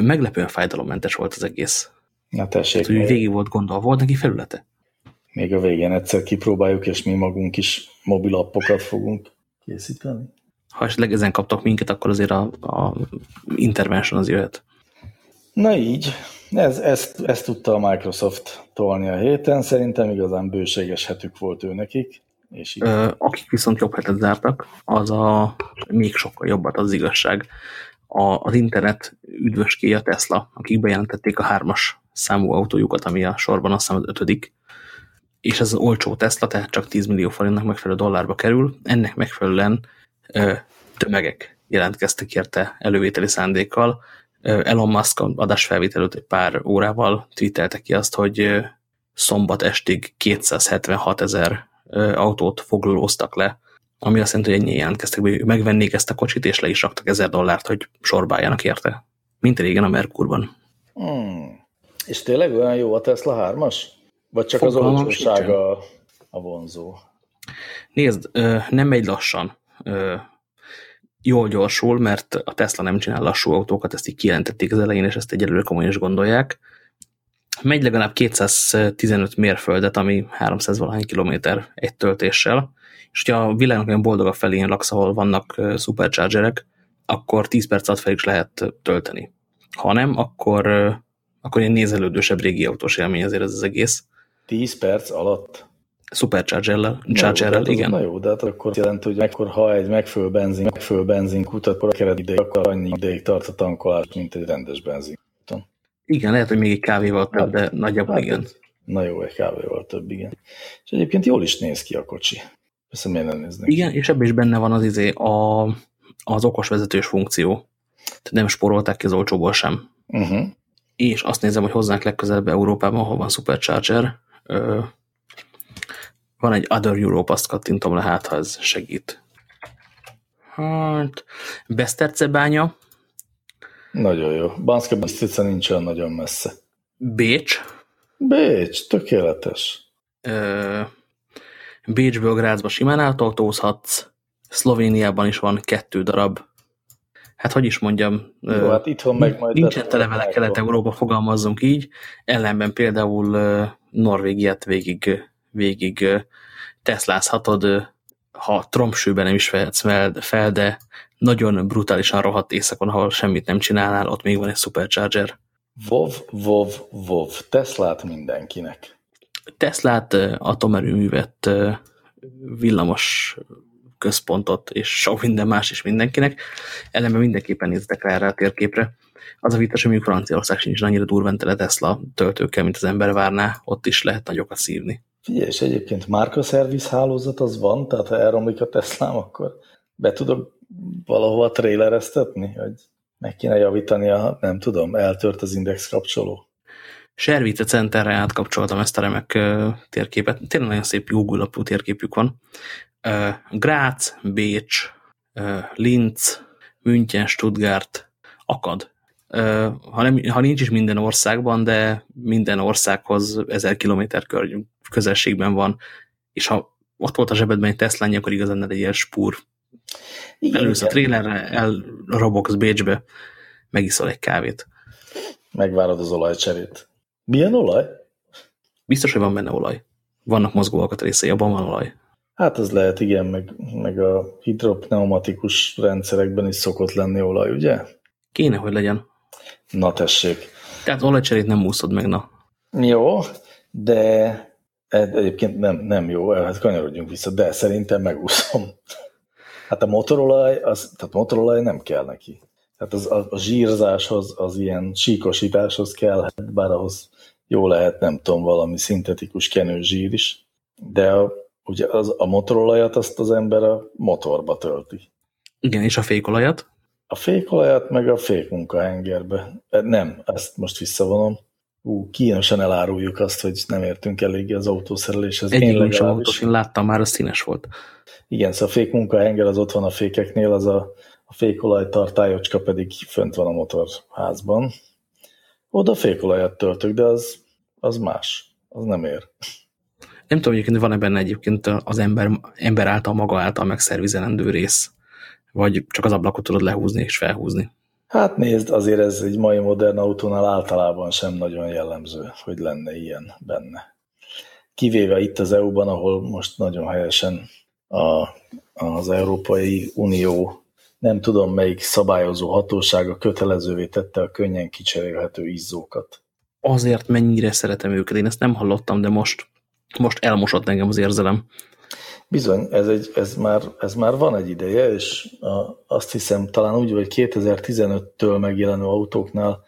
meglepően fájdalommentes volt az egész. Na tessék. Hogy végig volt gondolva, volt neki felülete? Még a végén egyszer kipróbáljuk, és mi magunk is mobil appokat fogunk készíteni. Ha esetleg ezen kaptak minket, akkor azért a, a intervention az jöhet. Na így, ez, ezt, ezt tudta a Microsoft tolni a héten, szerintem igazán bőséges hetük volt ő nekik. És Ö, akik viszont jobb hetet zártak, az a még sokkal jobbat az igazság a, az internet üdvöskéje a Tesla, akik bejelentették a hármas számú autójukat, ami a sorban azt hiszem az ötödik, és ez az olcsó Tesla, tehát csak 10 millió forintnak megfelelő dollárba kerül, ennek megfelelően tömegek jelentkeztek érte elővételi szándékkal. Elon Musk adásfelvétel előtt egy pár órával tweetelte ki azt, hogy szombat estig 276 ezer autót foglalóztak le ami azt jelenti, hogy ennyi jelentkeztek, hogy megvennék ezt a kocsit, és le is raktak ezer dollárt, hogy sorbáljanak érte. Mint régen a Merkurban. Hmm. És tényleg olyan jó a Tesla 3-as? Vagy csak Fogalmam az olcsósága a vonzó? Nézd, nem megy lassan. Jól gyorsul, mert a Tesla nem csinál lassú autókat, ezt így kijelentették az elején, és ezt egyelőre komolyan is gondolják. Megy legalább 215 mérföldet, ami 300 valahány kilométer egy töltéssel, és hogyha a világnak olyan boldogabb felén laksz, ahol vannak superchargerek, akkor 10 perc alatt fel is lehet tölteni. Ha nem, akkor, akkor egy nézelődősebb régi autós élmény azért ez az egész. 10 perc alatt? Supercharger-rel, Charger-rel, jó, igen. Na jó, de hát akkor jelenti, hogy akkor, ha egy megfelelő benzin, megfelelő benzinkút, akkor a keret ideig, akkor annyi ideig tart a tankolás, mint egy rendes benzin. Igen, lehet, hogy még egy kávéval több, de nagyjából igen. egy- Na jó, egy kávéval több, igen. És egyébként jól is néz ki a kocsi. Persze miért nem néznek? Igen, és ebben is benne van az izé a, az okos vezetős funkció. Tehát nem spórolták ki az olcsóból sem. Uh-huh. És azt nézem, hogy hozzánk legközelebb Európában, ahol van Supercharger, van egy Other Europe, azt kattintom le, hát ha ez segít. Hát, Besztercebánya, Nagyon jó. Banszka Bistrica nincs olyan nagyon messze. Bécs, Bécs, tökéletes. ö, Bécsből Grácsba simán átautózhatsz, Szlovéniában is van kettő darab. Hát hogy is mondjam, ö, Jó, hát itthon meg majd... nincsen tele vele Kelet-Európa, fogalmazzunk így, ellenben például ö, Norvégiát végig, végig ö, ha trompsőben nem is vehetsz fel, de nagyon brutálisan rohadt éjszakon, ahol semmit nem csinálnál, ott még van egy Supercharger. Vov, vov, vov. Teslát mindenkinek. Teslát, atomerőművet, villamos központot, és sok minden más is mindenkinek. Ellenben mindenképpen néztek rá erre a térképre. Az a vicces, hogy mondjuk Franciaország sincs annyira durván tele Tesla töltőkkel, mint az ember várná, ott is lehet nagyokat szívni. Figyelj, és egyébként márkaszerviz hálózat az van, tehát ha elromlik a Teslám, akkor be tudok valahova trailereztetni, hogy meg kéne javítani a, nem tudom, eltört az index kapcsoló. Service Centerre átkapcsoltam ezt a remek térképet. Tényleg nagyon szép Google alapú térképük van. Grác, Bécs, Linz, München, Stuttgart, akad. Ha, nem, ha nincs is minden országban, de minden országhoz 1000 km közelségben van, és ha ott volt a zsebedben egy Tesla, akkor igazán egy ilyen spúr. Igen, Elősz a igen. trailerre, elrobogsz Bécsbe, megiszol egy kávét. Megvárod az olajcserét. Milyen olaj? Biztos, hogy van benne olaj. Vannak mozgó alkatrészei, abban van olaj. Hát az lehet, igen, meg, meg a hidropneumatikus rendszerekben is szokott lenni olaj, ugye? Kéne, hogy legyen. Na tessék. Tehát olajcserét nem úszod meg, na. Jó, de egyébként nem, nem jó, hát kanyarodjunk vissza, de szerintem megúszom. Hát a motorolaj, az, tehát motorolaj nem kell neki. Tehát az, a, a zsírzáshoz, az ilyen síkosításhoz kell, bár ahhoz jó lehet, nem tudom, valami szintetikus kenőzsír is, de a, ugye az, a motorolajat azt az ember a motorba tölti. Igen, és a fékolajat. A fékolajat meg a fékmunkahengerbe. E, Nem, ezt most visszavonom. Ú, kínosan eláruljuk azt, hogy nem értünk eléggé az autószereléshez. Egyik sem autós, én láttam már, az színes volt. Igen, szóval a fékmunkahenger az ott van a fékeknél, az a, a fékolaj tartályocska pedig fönt van a motorházban. Oda fékolajat töltök, de az, az más. Az nem ér. Nem tudom, egyébként van-e benne egyébként az ember, ember által, maga által megszervizelendő rész. Vagy csak az ablakot tudod lehúzni és felhúzni. Hát nézd, azért ez egy mai modern autónál általában sem nagyon jellemző, hogy lenne ilyen benne. Kivéve itt az EU-ban, ahol most nagyon helyesen a, az Európai Unió nem tudom melyik szabályozó hatósága kötelezővé tette a könnyen kicserélhető izzókat. Azért mennyire szeretem őket, én ezt nem hallottam, de most, most elmosott engem az érzelem. Bizony, ez, egy, ez, már, ez már van egy ideje, és a, azt hiszem talán úgy, hogy 2015-től megjelenő autóknál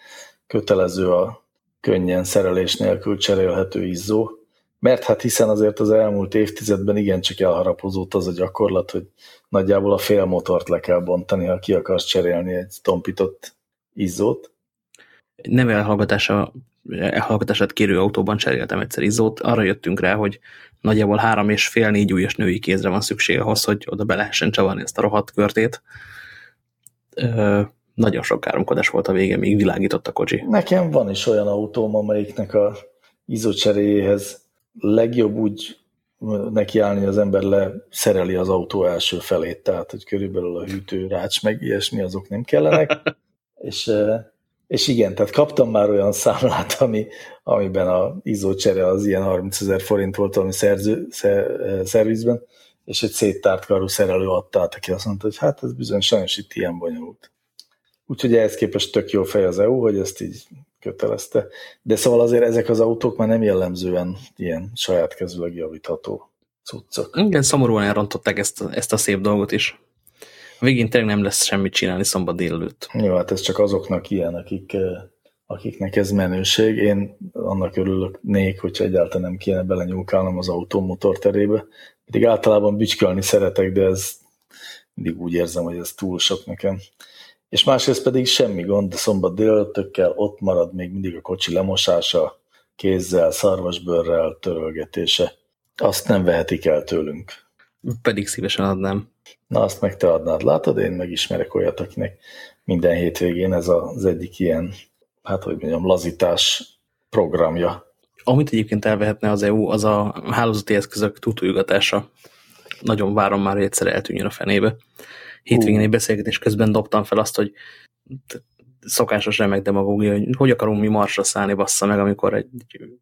kötelező a könnyen szerelés nélkül cserélhető izzó, mert hát hiszen azért az elmúlt évtizedben igencsak elharapozódott az a gyakorlat, hogy nagyjából a fél motort le kell bontani, ha ki akarsz cserélni egy tompított izzót. Nem elhallgatása, elhallgatását kérő autóban cseréltem egyszer izzót. Arra jöttünk rá, hogy nagyjából három és fél négy ujjas női kézre van szükség ahhoz, hogy oda be lehessen csavarni ezt a rohadt körtét. Ö, nagyon sok káromkodás volt a vége, még világított a kocsi. Nekem van is olyan autóm, amelyiknek a izzócseréjéhez legjobb úgy nekiállni, az ember leszereli az autó első felét, tehát hogy körülbelül a hűtő, rács, meg ilyesmi, azok nem kellenek. *laughs* és, és igen, tehát kaptam már olyan számlát, ami, amiben a izzócsere az ilyen 30 ezer forint volt valami szerző, szer, szervizben, és egy széttárt karú szerelő adta át, aki azt mondta, hogy hát ez bizony sajnos itt ilyen bonyolult. Úgyhogy ehhez képest tök jó fej az EU, hogy ezt így kötelezte. De szóval azért ezek az autók már nem jellemzően ilyen saját kezüleg javítható. cuccok. Igen, szomorúan elrontották ezt, ezt a szép dolgot is. A végén tényleg nem lesz semmit csinálni szombat délelőtt. Jó, hát ez csak azoknak ilyen, akik, akiknek ez menőség. Én annak örülök nék, hogyha egyáltalán nem kéne belenyúlkálnom az automotor terébe. Pedig általában bicskölni szeretek, de ez mindig úgy érzem, hogy ez túl sok nekem. És másrészt pedig semmi gond, de szombat délelőttökkel ott marad még mindig a kocsi lemosása, kézzel, szarvasbőrrel törölgetése. Azt nem vehetik el tőlünk. Pedig szívesen adnám. Na, azt meg te adnád. Látod, én megismerek olyat, akinek minden hétvégén ez az egyik ilyen, hát hogy mondjam, lazítás programja. Amit egyébként elvehetne az EU, az a hálózati eszközök tutuljugatása. Nagyon várom már, hogy egyszer eltűnjön a fenébe. Hétvégén egy beszélgetés közben dobtam fel azt, hogy szokásos remek demagógia, hogy hogy akarunk mi marsra szállni, bassza meg, amikor egy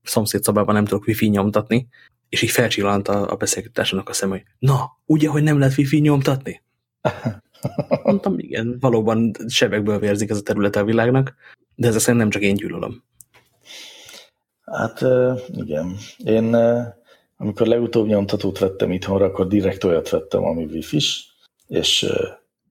szomszédszobában nem tudok wifi nyomtatni, és így felcsillant a, a beszélgetásnak a szem, hogy na, ugye, hogy nem lehet wifi nyomtatni? *laughs* Mondtam, igen, valóban sebekből vérzik ez a terület a világnak, de ez nem csak én gyűlölöm. Hát igen. Én amikor legutóbb nyomtatót vettem itthonra, akkor direkt olyat vettem, ami wifi-s, és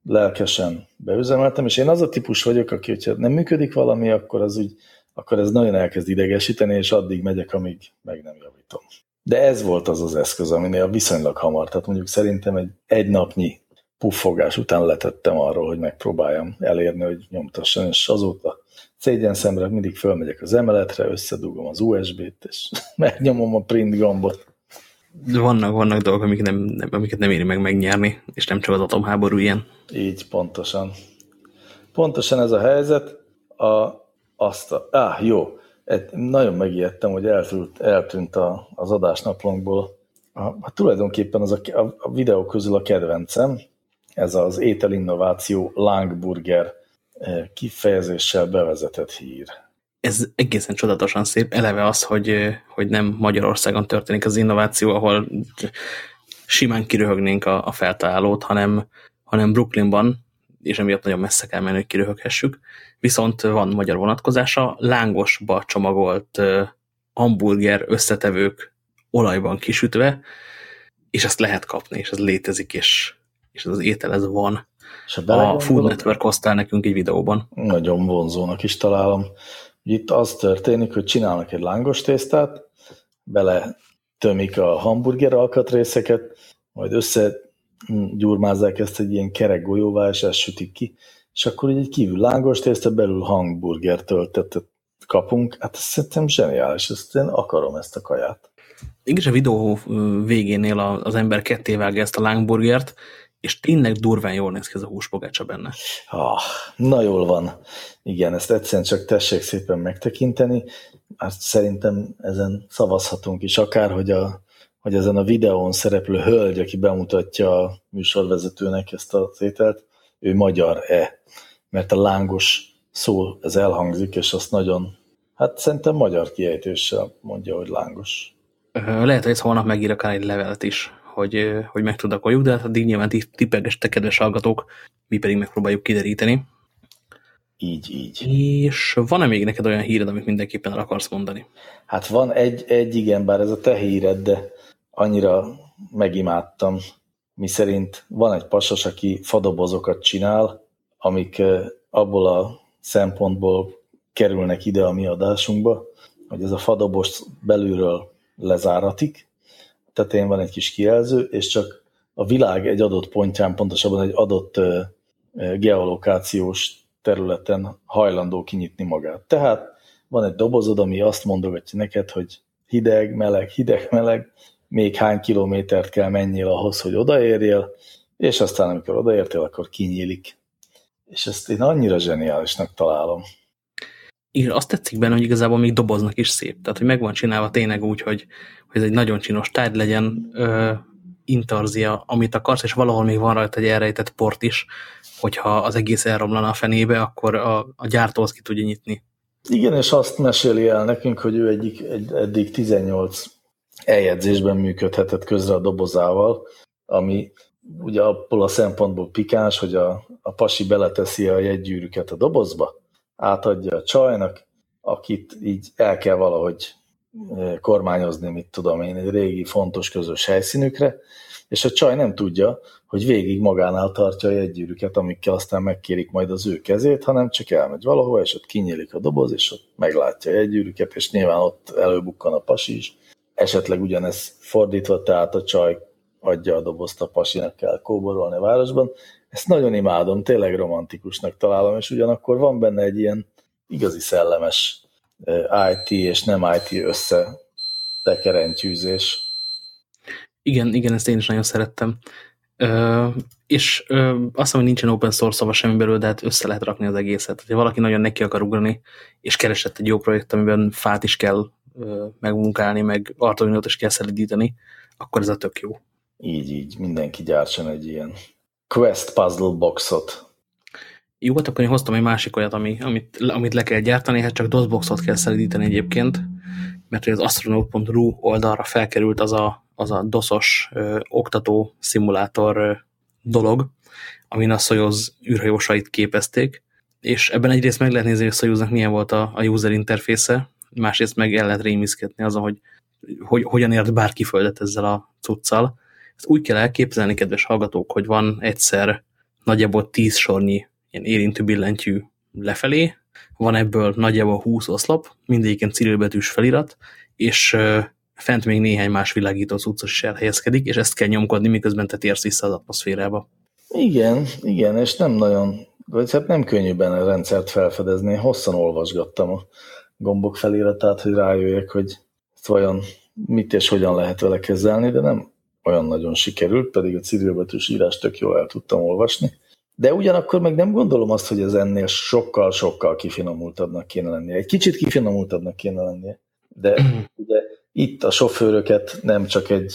lelkesen beüzemeltem, és én az a típus vagyok, aki, hogyha nem működik valami, akkor az úgy, akkor ez nagyon elkezd idegesíteni, és addig megyek, amíg meg nem javítom. De ez volt az az eszköz, aminél viszonylag hamar, tehát mondjuk szerintem egy egy napnyi puffogás után letettem arról, hogy megpróbáljam elérni, hogy nyomtasson, és azóta szégyen szemre mindig fölmegyek az emeletre, összedugom az USB-t, és *laughs* megnyomom a print gombot. Vannak, vannak dolgok, amik nem, nem, amiket nem éri meg megnyerni, és nem csak az atomháború ilyen. Így, pontosan. Pontosan ez a helyzet. A, azt a, á, jó, egy, nagyon megijedtem, hogy eltűnt, eltűnt a, az adásnaplónkból. A, hát tulajdonképpen az a, a, a videó közül a kedvencem, ez az ételinnováció Langburger eh, kifejezéssel bevezetett hír ez egészen csodatosan szép. Eleve az, hogy, hogy nem Magyarországon történik az innováció, ahol simán kiröhögnénk a, a feltalálót, hanem, hanem Brooklynban, és emiatt nagyon messze kell menni, hogy kiröhöghessük. Viszont van magyar vonatkozása, lángosba csomagolt hamburger összetevők olajban kisütve, és ezt lehet kapni, és ez létezik, és, és ez az étel ez van. És a, a Food Network hoztál nekünk egy videóban. Nagyon vonzónak is találom. Itt az történik, hogy csinálnak egy lángos tésztát, bele tömik a hamburger alkatrészeket, majd összegyurmázzák ezt egy ilyen kerek golyóvá, és ezt sütik ki, és akkor egy kívül lángos tészta, belül hamburger töltetet kapunk. Hát ez szerintem zseniális, ezt én akarom ezt a kaját. Igen, a videó végénél az ember ketté vágja ezt a lángburgert, és tényleg durván jól néz ki ez a húspogácsa benne. Ah, na jól van. Igen, ezt egyszerűen csak tessék szépen megtekinteni. Azt szerintem ezen szavazhatunk is, akár, hogy, a, hogy ezen a videón szereplő hölgy, aki bemutatja a műsorvezetőnek ezt a ételt, ő magyar-e? Mert a lángos szó, ez elhangzik, és azt nagyon, hát szerintem magyar kiejtéssel mondja, hogy lángos. Lehet, hogy ezt holnap megír akár egy levelet is hogy, hogy meg tud akkor de hát addig nyilván tippegestek, kedves hallgatók, mi pedig megpróbáljuk kideríteni. Így, így. És van-e még neked olyan híred, amit mindenképpen el akarsz mondani? Hát van egy, egy igen, bár ez a te híred, de annyira megimádtam, mi szerint van egy pasas, aki fadobozokat csinál, amik abból a szempontból kerülnek ide a mi adásunkba, hogy ez a fadobost belülről lezáratik, tetején van egy kis kijelző, és csak a világ egy adott pontján, pontosabban egy adott geolokációs területen hajlandó kinyitni magát. Tehát van egy dobozod, ami azt mondogatja neked, hogy hideg, meleg, hideg, meleg, még hány kilométert kell menjél ahhoz, hogy odaérjél, és aztán amikor odaértél, akkor kinyílik. És ezt én annyira zseniálisnak találom. És azt tetszik benne, hogy igazából még doboznak is szép. Tehát, hogy meg van csinálva tényleg úgy, hogy, hogy ez egy nagyon csinos tárgy legyen, ö, intarzia, amit akarsz, és valahol még van rajta egy elrejtett port is, hogyha az egész elromlana a fenébe, akkor a, a gyártó azt ki tudja nyitni. Igen, és azt meséli el nekünk, hogy ő egyik, egy, eddig 18 eljegyzésben működhetett közre a dobozával, ami ugye abból a szempontból pikáns, hogy a, a pasi beleteszi a jegygyűrűket a dobozba, átadja a csajnak, akit így el kell valahogy kormányozni, mit tudom én, egy régi fontos közös helyszínükre, és a csaj nem tudja, hogy végig magánál tartja a jegygyűrűket, amikkel aztán megkérik majd az ő kezét, hanem csak elmegy valahova, és ott kinyílik a doboz, és ott meglátja a jegygyűrűket, és nyilván ott előbukkan a pasi is. Esetleg ugyanez fordítva, tehát a csaj adja a dobozt a pasinak kell kóborolni a városban. Ezt nagyon imádom, tényleg romantikusnak találom, és ugyanakkor van benne egy ilyen igazi szellemes IT és nem IT össze tekerentyűzés. Igen, igen, ezt én is nagyon szerettem. Ö, és ö, azt mondom, hogy nincsen open source szava semmi belőle, de hát össze lehet rakni az egészet. Ha valaki nagyon neki akar ugrani, és keresett egy jó projekt, amiben fát is kell ö, megmunkálni, meg artovinót is kell szelidíteni, akkor ez a tök jó. Így, így, mindenki gyártson egy ilyen Quest Puzzle Boxot. Jó, hát akkor én hoztam egy másik olyat, ami, amit, amit le kell gyártani, hát csak DOS-boxot kell szelidíteni egyébként, mert az astronaut.ru oldalra felkerült az a, az a DOS-os ö, oktató szimulátor ö, dolog, amin a Soyuz űrhajósait képezték, és ebben egyrészt meg lehet nézni, hogy a Soyuznak milyen volt a, a user interfésze, másrészt meg el lehet rémiszkedni azon, hogy, hogy hogyan ért bárki földet ezzel a cuccal. Ezt úgy kell elképzelni, kedves hallgatók, hogy van egyszer nagyjából tíz sornyi ilyen érintő billentyű lefelé, van ebből nagyjából 20 oszlop, mindegyiken cirilbetűs felirat, és fent még néhány más világító cuccos is elhelyezkedik, és ezt kell nyomkodni, miközben te térsz vissza az atmoszférába. Igen, igen, és nem nagyon, vagy hát nem könnyű benne a rendszert felfedezni. Hosszan olvasgattam a gombok feliratát, hogy rájöjjek, hogy ezt vajon mit és hogyan lehet vele kezelni, de nem olyan nagyon sikerült, pedig a cirilbetűs írást tök jól el tudtam olvasni. De ugyanakkor meg nem gondolom azt, hogy ez ennél sokkal-sokkal kifinomultabbnak kéne lennie. Egy kicsit kifinomultabbnak kéne lennie. De *clears throat* ugye itt a sofőröket nem csak egy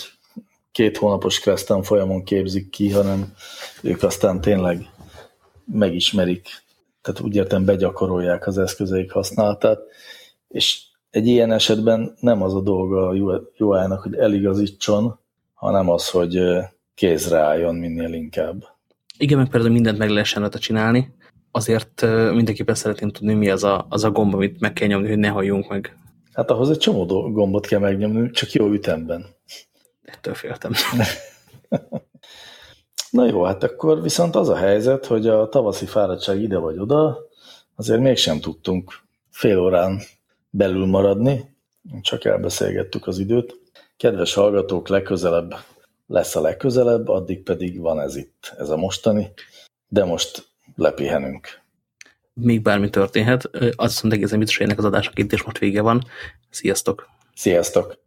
két hónapos Crestan folyamon képzik ki, hanem ők aztán tényleg megismerik, tehát úgy értem begyakorolják az eszközeik használatát, és egy ilyen esetben nem az a dolga a UI-nak, hogy eligazítson, hanem az, hogy kézre álljon minél inkább. Igen, meg például mindent meg lehessen rajta csinálni, azért mindenképpen szeretném tudni, mi az a, az a gomb, amit meg kell nyomni, hogy ne halljunk meg. Hát ahhoz egy csomó gombot kell megnyomni, csak jó ütemben. Ettől féltem. *laughs* Na jó, hát akkor viszont az a helyzet, hogy a tavaszi fáradtság ide vagy oda, azért mégsem tudtunk fél órán belül maradni, csak elbeszélgettük az időt. Kedves hallgatók, legközelebb lesz a legközelebb, addig pedig van ez itt, ez a mostani, de most lepihenünk. Még bármi történhet, azt mondom egészen biztos, hogy ennek az adásnak itt és most vége van. Sziasztok! Sziasztok!